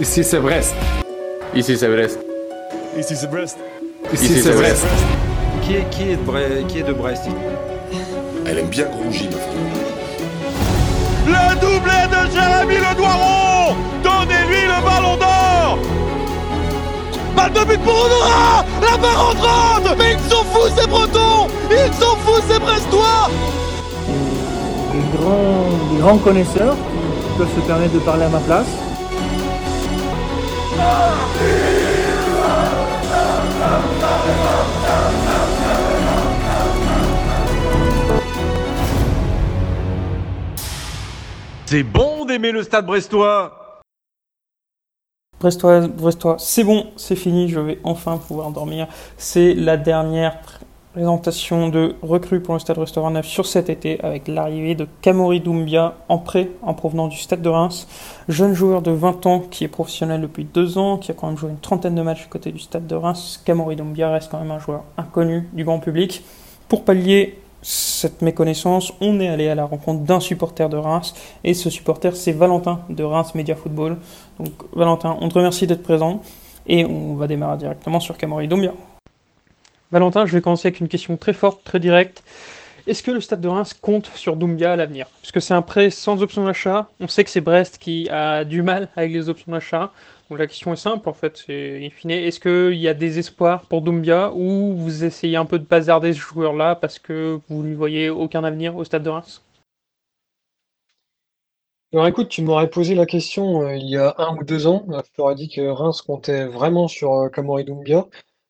Ici c'est Brest. Ici c'est Brest. Ici c'est Brest. Ici c'est Brest. Qui est, qui est, de, Brest, qui est de Brest Elle aime bien ma femme. Le doublé de Jérémy Le Doiron Donnez-lui le ballon d'or Balle de but pour Honora La barre entrante Mais ils sont fous ces Bretons Ils sont fous ces Brestois des grands, des grands connaisseurs qui peuvent se permettre de parler à ma place. C'est bon d'aimer le stade brestois Brestois, Brestois, c'est bon, c'est fini, je vais enfin pouvoir dormir. C'est la dernière présentation de recrues pour le Stade Restaurant Neuf sur cet été avec l'arrivée de Kamori Doumbia en prêt en provenance du Stade de Reims. Jeune joueur de 20 ans qui est professionnel depuis deux ans, qui a quand même joué une trentaine de matchs à côté du Stade de Reims. Kamori Doumbia reste quand même un joueur inconnu du grand public. Pour pallier cette méconnaissance, on est allé à la rencontre d'un supporter de Reims et ce supporter c'est Valentin de Reims Media Football. Donc Valentin, on te remercie d'être présent et on va démarrer directement sur Kamori Doumbia. Valentin, je vais commencer avec une question très forte, très directe. Est-ce que le Stade de Reims compte sur Doumbia à l'avenir? Parce que c'est un prêt sans option d'achat. On sait que c'est Brest qui a du mal avec les options d'achat. Donc la question est simple en fait, c'est est-ce qu'il y a des espoirs pour Doumbia ou vous essayez un peu de bazarder ce joueur-là parce que vous ne voyez aucun avenir au Stade de Reims? Alors écoute, tu m'aurais posé la question euh, il y a un ou deux ans. Je t'aurais dit que Reims comptait vraiment sur euh, Kamori Doumbia.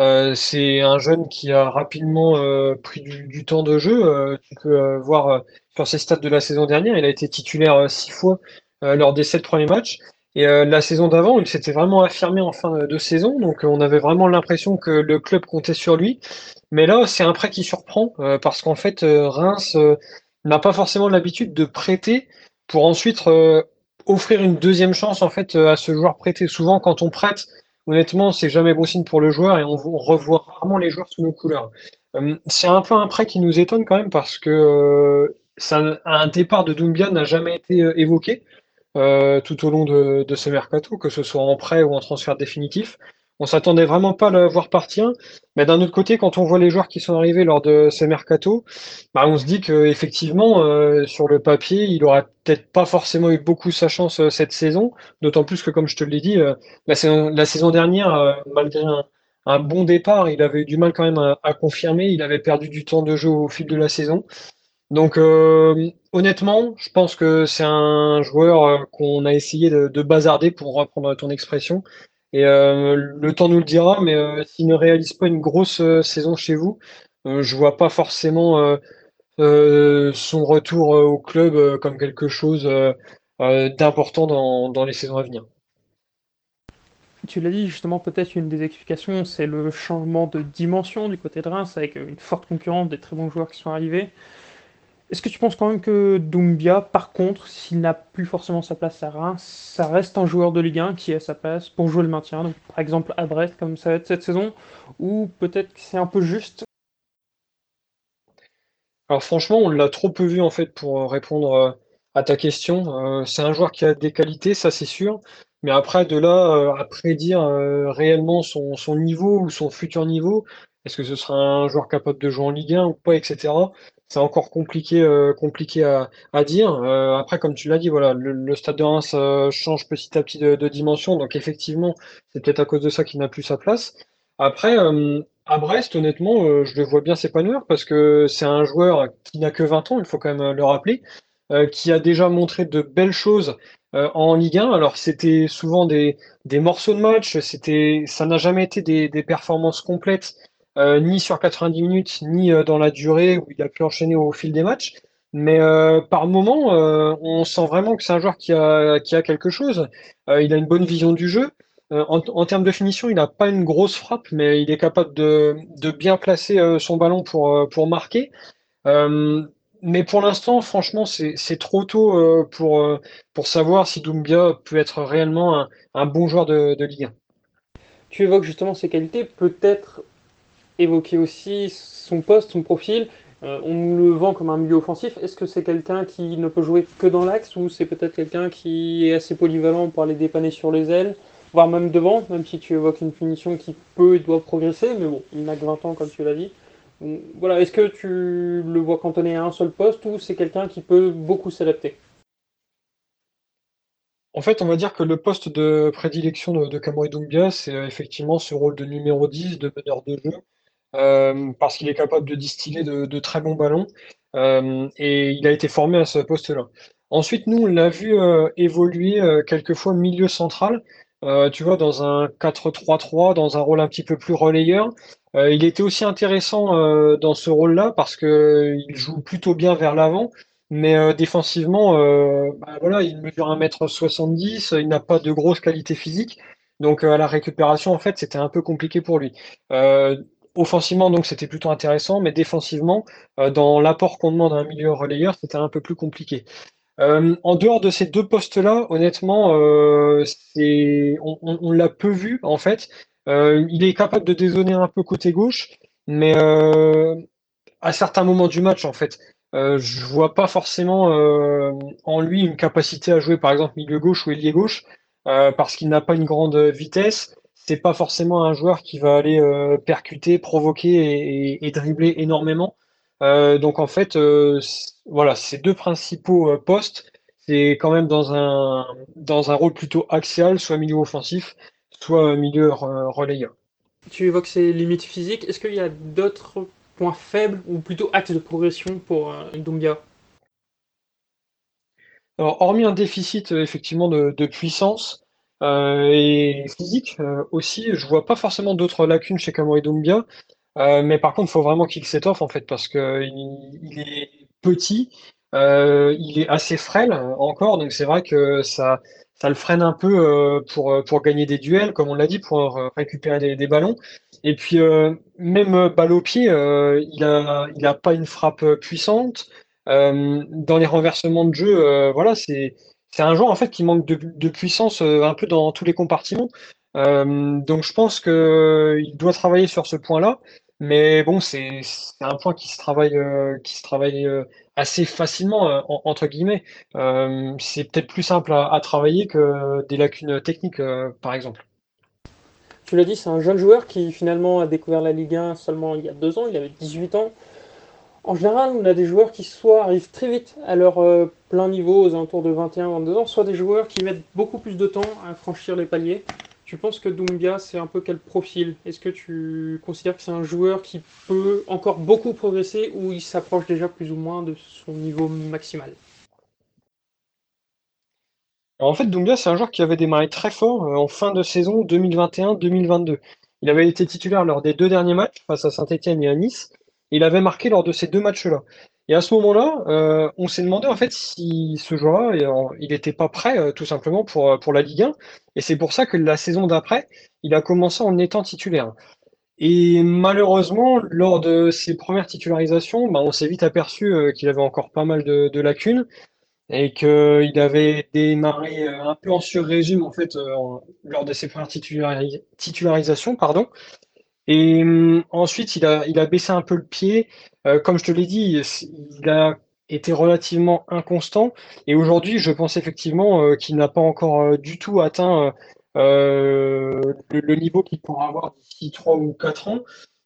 Euh, c'est un jeune qui a rapidement euh, pris du, temps de jeu. Euh, tu peux voir sur ses stats de la saison dernière, il a été titulaire six fois lors des sept premiers matchs. Et la saison d'avant, il s'était vraiment affirmé en fin de, saison, donc on avait vraiment l'impression que le club comptait sur lui. Mais là, c'est un prêt qui surprend parce qu'en fait, Reims n'a pas forcément l'habitude de prêter pour ensuite offrir une deuxième chance en fait à ce joueur prêté. Souvent, quand on prête, honnêtement, c'est jamais bon signe pour le joueur et on, revoit rarement les joueurs sous nos couleurs. Euh, c'est un peu un prêt qui nous étonne quand même parce que euh, un départ de Doumbia n'a jamais été euh, évoqué tout au long de, ce mercato, que ce soit en prêt ou en transfert définitif. On s'attendait vraiment pas à le voir partir. Mais d'un autre côté, quand on voit les joueurs qui sont arrivés lors de ces mercato, bah, on se dit qu'effectivement, euh, sur le papier, il aura peut-être pas forcément eu beaucoup sa chance euh, cette saison. D'autant plus que, comme je te l'ai dit, euh, la, saison, dernière, malgré un, bon départ, il avait eu du mal quand même à, confirmer. Il avait perdu du temps de jeu au fil de la saison. Donc, honnêtement, je pense que c'est un joueur qu'on a essayé de, de bazarder, pour reprendre ton expression. Et euh, le temps nous le dira, mais euh, s'il ne réalise pas une grosse euh, saison chez vous, je vois pas forcément son retour au club comme quelque chose d'important dans, dans, les saisons à venir. Tu l'as dit justement, peut-être une des explications, c'est le changement de dimension du côté de Reims avec une forte concurrence des très bons joueurs qui sont arrivés. Est-ce que tu penses quand même que Doumbia, par contre, s'il n'a plus forcément sa place à Reims, ça reste un joueur de Ligue 1 qui a sa place pour jouer le maintien, par exemple à Brest comme ça va être cette saison, ou peut-être que c'est un peu juste? Alors franchement, on l'a trop peu vu en fait pour répondre euh, à ta question. Euh, c'est un joueur qui a des qualités, ça c'est sûr, mais après de là euh, à prédire réellement son niveau ou son futur niveau, est-ce que ce sera un joueur capable de jouer en Ligue 1 ou pas, etc c'est encore compliqué, euh, compliqué à, dire. Euh, après, comme tu l'as dit, voilà, le, stade de Reims euh, change petit à petit de, dimension, donc effectivement, c'est peut-être à cause de ça qu'il n'a plus sa place. Après, à Brest, honnêtement, je le vois bien s'épanouir parce que c'est un joueur qui n'a que 20 ans, il faut quand même le rappeler, qui a déjà montré de belles choses en Ligue 1. Alors, c'était souvent des, morceaux de match, ça n'a jamais été des, des performances complètes. Euh, ni sur 90 minutes, ni euh, dans la durée où il a pu enchaîner au fil des matchs. Mais euh, par moment, on sent vraiment que c'est un joueur qui a, qui a quelque chose. il a une bonne vision du jeu. En, termes de finition, il n'a pas une grosse frappe, mais il est capable de, de bien placer son ballon pour, pour marquer. mais pour l'instant, franchement, c'est trop tôt pour, pour savoir si Doumbia peut être réellement un, un bon joueur de, de Ligue 1. Tu évoques justement ses qualités. Peut-être évoquer aussi son poste, son profil. Euh, on le vend comme un milieu offensif. Est-ce que c'est quelqu'un qui ne peut jouer que dans l'axe ou c'est peut-être quelqu'un qui est assez polyvalent pour aller dépanner sur les ailes voire même devant, même si tu évoques une finition qui peut et doit progresser, mais bon, il n'a que 20 ans comme tu l'as dit. voilà, est-ce que tu le vois cantonné à un seul poste ou c'est quelqu'un qui peut beaucoup s'adapter? En fait, on va dire que le poste de prédilection de, de Doumbia, c'est euh, effectivement ce rôle de numéro 10, de meneur de jeu, parce qu'il est capable de distiller de, très bons ballons, euh, et il a été formé à ce poste-là. Ensuite, nous, on l'a vu évoluer quelquefois milieu central, tu vois, dans un 4-3-3, dans un rôle un petit peu plus relayeur. il était aussi intéressant dans ce rôle-là parce qu'il joue plutôt bien vers l'avant. Mais euh, défensivement, euh, bah, voilà, il mesure 1m70, il n'a pas de grosse qualité physique. Donc euh, à la récupération, en fait, c'était un peu compliqué pour lui. Offensivement, donc c'était plutôt intéressant, mais défensivement, dans l'apport qu'on demande à un milieu relayeur, c'était un peu plus compliqué. en dehors de ces deux postes-là, honnêtement, c'est, on, l'a peu vu en fait. il est capable de dézonner un peu côté gauche, mais à certains moments du match, en fait, euh, je vois pas forcément euh, en lui une capacité à jouer par exemple milieu gauche ou ailier gauche euh, parce qu'il n'a pas une grande vitesse. C'est pas forcément un joueur qui va aller percuter, provoquer et, dribbler énormément. donc en fait, voilà, ces deux principaux postes, c'est quand même dans un dans un rôle plutôt axial, soit milieu offensif, soit milieu relayeur. Tu évoques ses limites physiques. Est-ce qu'il y a d'autres point faible ou plutôt axe de progression pour euh, Doumbia Alors, hormis un déficit euh, effectivement de, puissance euh, et physique aussi, je vois pas forcément d'autres lacunes chez Kamori Doumbia. mais par contre, il faut vraiment qu'il s'étoffe en fait parce qu'il il est petit, il est assez frêle encore, donc c'est vrai que ça, ça le freine un peu pour, pour gagner des duels, comme on l'a dit, pour récupérer des ballons. Et puis, euh, même euh, balle au pied, euh, il n'a il a pas une frappe puissante. dans les renversements de jeu, voilà, c'est c'est un joueur qui manque de, puissance un peu dans tous les compartiments. donc je pense qu'il doit travailler sur ce point-là. Mais bon, c'est un point qui se travaille, assez facilement, entre guillemets. c'est peut-être plus simple à, à, travailler que des lacunes techniques, par exemple. Tu l'as dit, c'est un jeune joueur qui finalement a découvert la Ligue 1 seulement il y a deux ans, il avait 18 ans. En général, on a des joueurs qui soit arrivent très vite à leur euh, plein niveau, aux alentours de 21-22 ans, soit des joueurs qui mettent beaucoup plus de temps à franchir les paliers. Tu penses que Doumbia, c'est un peu quel profil? Est-ce que tu considères que c'est un joueur qui peut encore beaucoup progresser ou il s'approche déjà plus ou moins de son niveau maximal? En fait, Doumbia, c'est un joueur qui avait démarré très fort euh, en fin de saison 2021-2022. Il avait été titulaire lors des deux derniers matchs face à Saint-Etienne et à Nice. Il avait marqué lors de ces deux matchs-là. Et à ce moment-là, euh, on s'est demandé en fait si ce joueur-là, il n'était pas prêt euh, tout simplement pour, pour la Ligue 1. Et c'est pour ça que la saison d'après, il a commencé en étant titulaire. Et malheureusement, lors de ses premières titularisations, bah, on s'est vite aperçu qu'il avait encore pas mal de lacunes et qu'il avait démarré euh, un peu en sur-régime en fait euh, lors de ses premières titularisations, pardon. Et hum, ensuite, il a, il a baissé un peu le pied. Euh, comme je te l'ai dit, il a été relativement inconstant. Et aujourd'hui, je pense effectivement qu'il n'a pas encore du tout atteint le, le, niveau qu'il pourra avoir d'ici 3 ou 4 ans.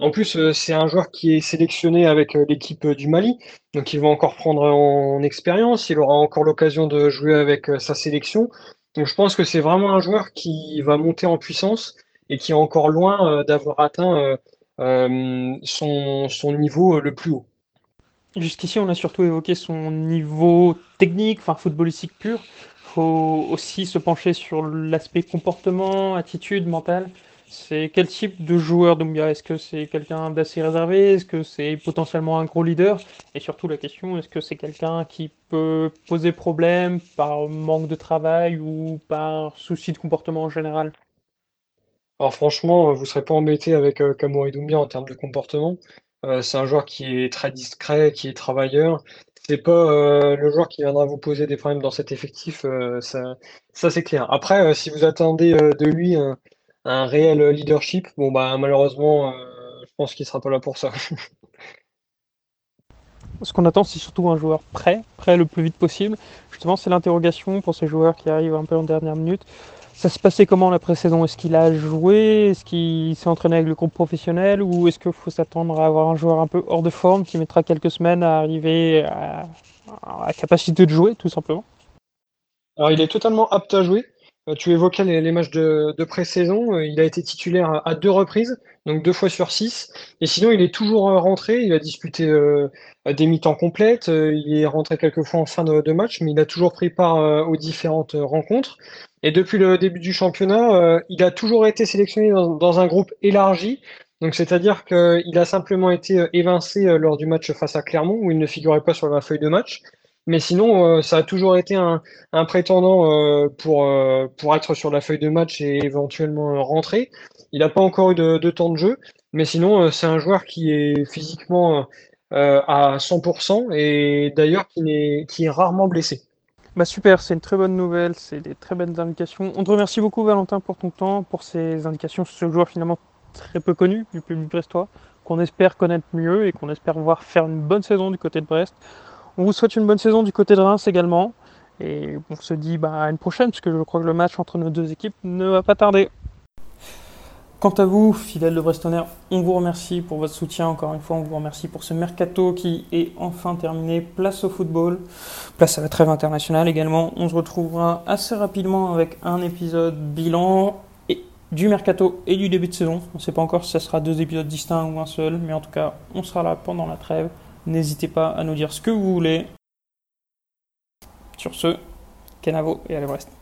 En plus, euh, c'est un joueur qui est sélectionné avec euh, l'équipe euh, du Mali, donc il va encore prendre en expérience, il aura encore l'occasion de jouer avec sa sélection. Donc je pense que c'est vraiment un joueur qui va monter en puissance et qui est encore loin d'avoir atteint son, son niveau le plus haut. Jusqu'ici, on a surtout évoqué son niveau technique, enfin footballistique pur. Il faut aussi se pencher sur l'aspect comportement, attitude, mental. C'est quel type de joueur Doumbia? Est-ce que c'est quelqu'un d'assez réservé? Est-ce que c'est potentiellement un gros leader? Et surtout la question, est-ce que c'est quelqu'un qui peut poser problème par manque de travail ou par souci de comportement en général? Alors franchement, vous ne serez pas embêté avec euh, Doumbia en termes de comportement. Euh, c'est un joueur qui est très discret, qui est travailleur. C'est pas euh, le joueur qui viendra vous poser des problèmes dans cet effectif, euh, ça, c'est clair. Après, si vous attendez de lui un réel leadership, bon bah malheureusement, euh, je pense qu'il sera pas là pour ça. Ce qu'on attend, c'est surtout un joueur prêt, prêt le plus vite possible. Justement, c'est l'interrogation pour ces joueurs qui arrivent un peu en dernière minute. Ça se passait comment la pré-saison? Est-ce qu'il a joué? Est-ce qu'il s'est entraîné avec le groupe professionnel? Ou est-ce qu'il faut s'attendre à avoir un joueur un peu hors de forme qui mettra quelques semaines à arriver à, la capacité de jouer, tout simplement? Alors, il est totalement apte à jouer. Euh, tu évoquais les, matchs de, pré-saison. Euh, il a été titulaire à deux reprises, donc deux fois sur six. Et sinon, il est toujours euh, rentré. Il a disputé des mi-temps complètes. il est rentré quelques fois en fin de, match, mais il a toujours pris part aux différentes rencontres. Et depuis le début du championnat, il a toujours été sélectionné dans, un groupe élargi. Donc, c'est-à-dire qu'il a simplement été évincé lors du match face à Clermont, où il ne figurait pas sur la feuille de match. Mais sinon, euh, ça a toujours été un, prétendant euh, pour, euh, pour être sur la feuille de match et éventuellement rentrer. Il n'a pas encore eu de, temps de jeu, mais sinon, c'est un joueur qui est physiquement à 100% et d'ailleurs qui, est, qui est rarement blessé. Bah super, c'est une très bonne nouvelle, c'est des très bonnes indications. On te remercie beaucoup Valentin pour ton temps, pour ces indications sur ce joueur finalement très peu connu du public brestois, qu'on espère connaître mieux et qu'on espère voir faire une bonne saison du côté de Brest. On vous souhaite une bonne saison du côté de Reims également. Et on se dit bah, à une prochaine, puisque je crois que le match entre nos deux équipes ne va pas tarder. Quant à vous, fidèles de Brestonner, on vous remercie pour votre soutien. Encore une fois, on vous remercie pour ce mercato qui est enfin terminé. Place au football, place à la trêve internationale également. On se retrouvera assez rapidement avec un épisode bilan et du mercato et du début de saison. On ne sait pas encore si ce sera deux épisodes distincts ou un seul, mais en tout cas, on sera là pendant la trêve. N'hésitez pas à nous dire ce que vous voulez. Sur ce, Kenavo et allez Brest.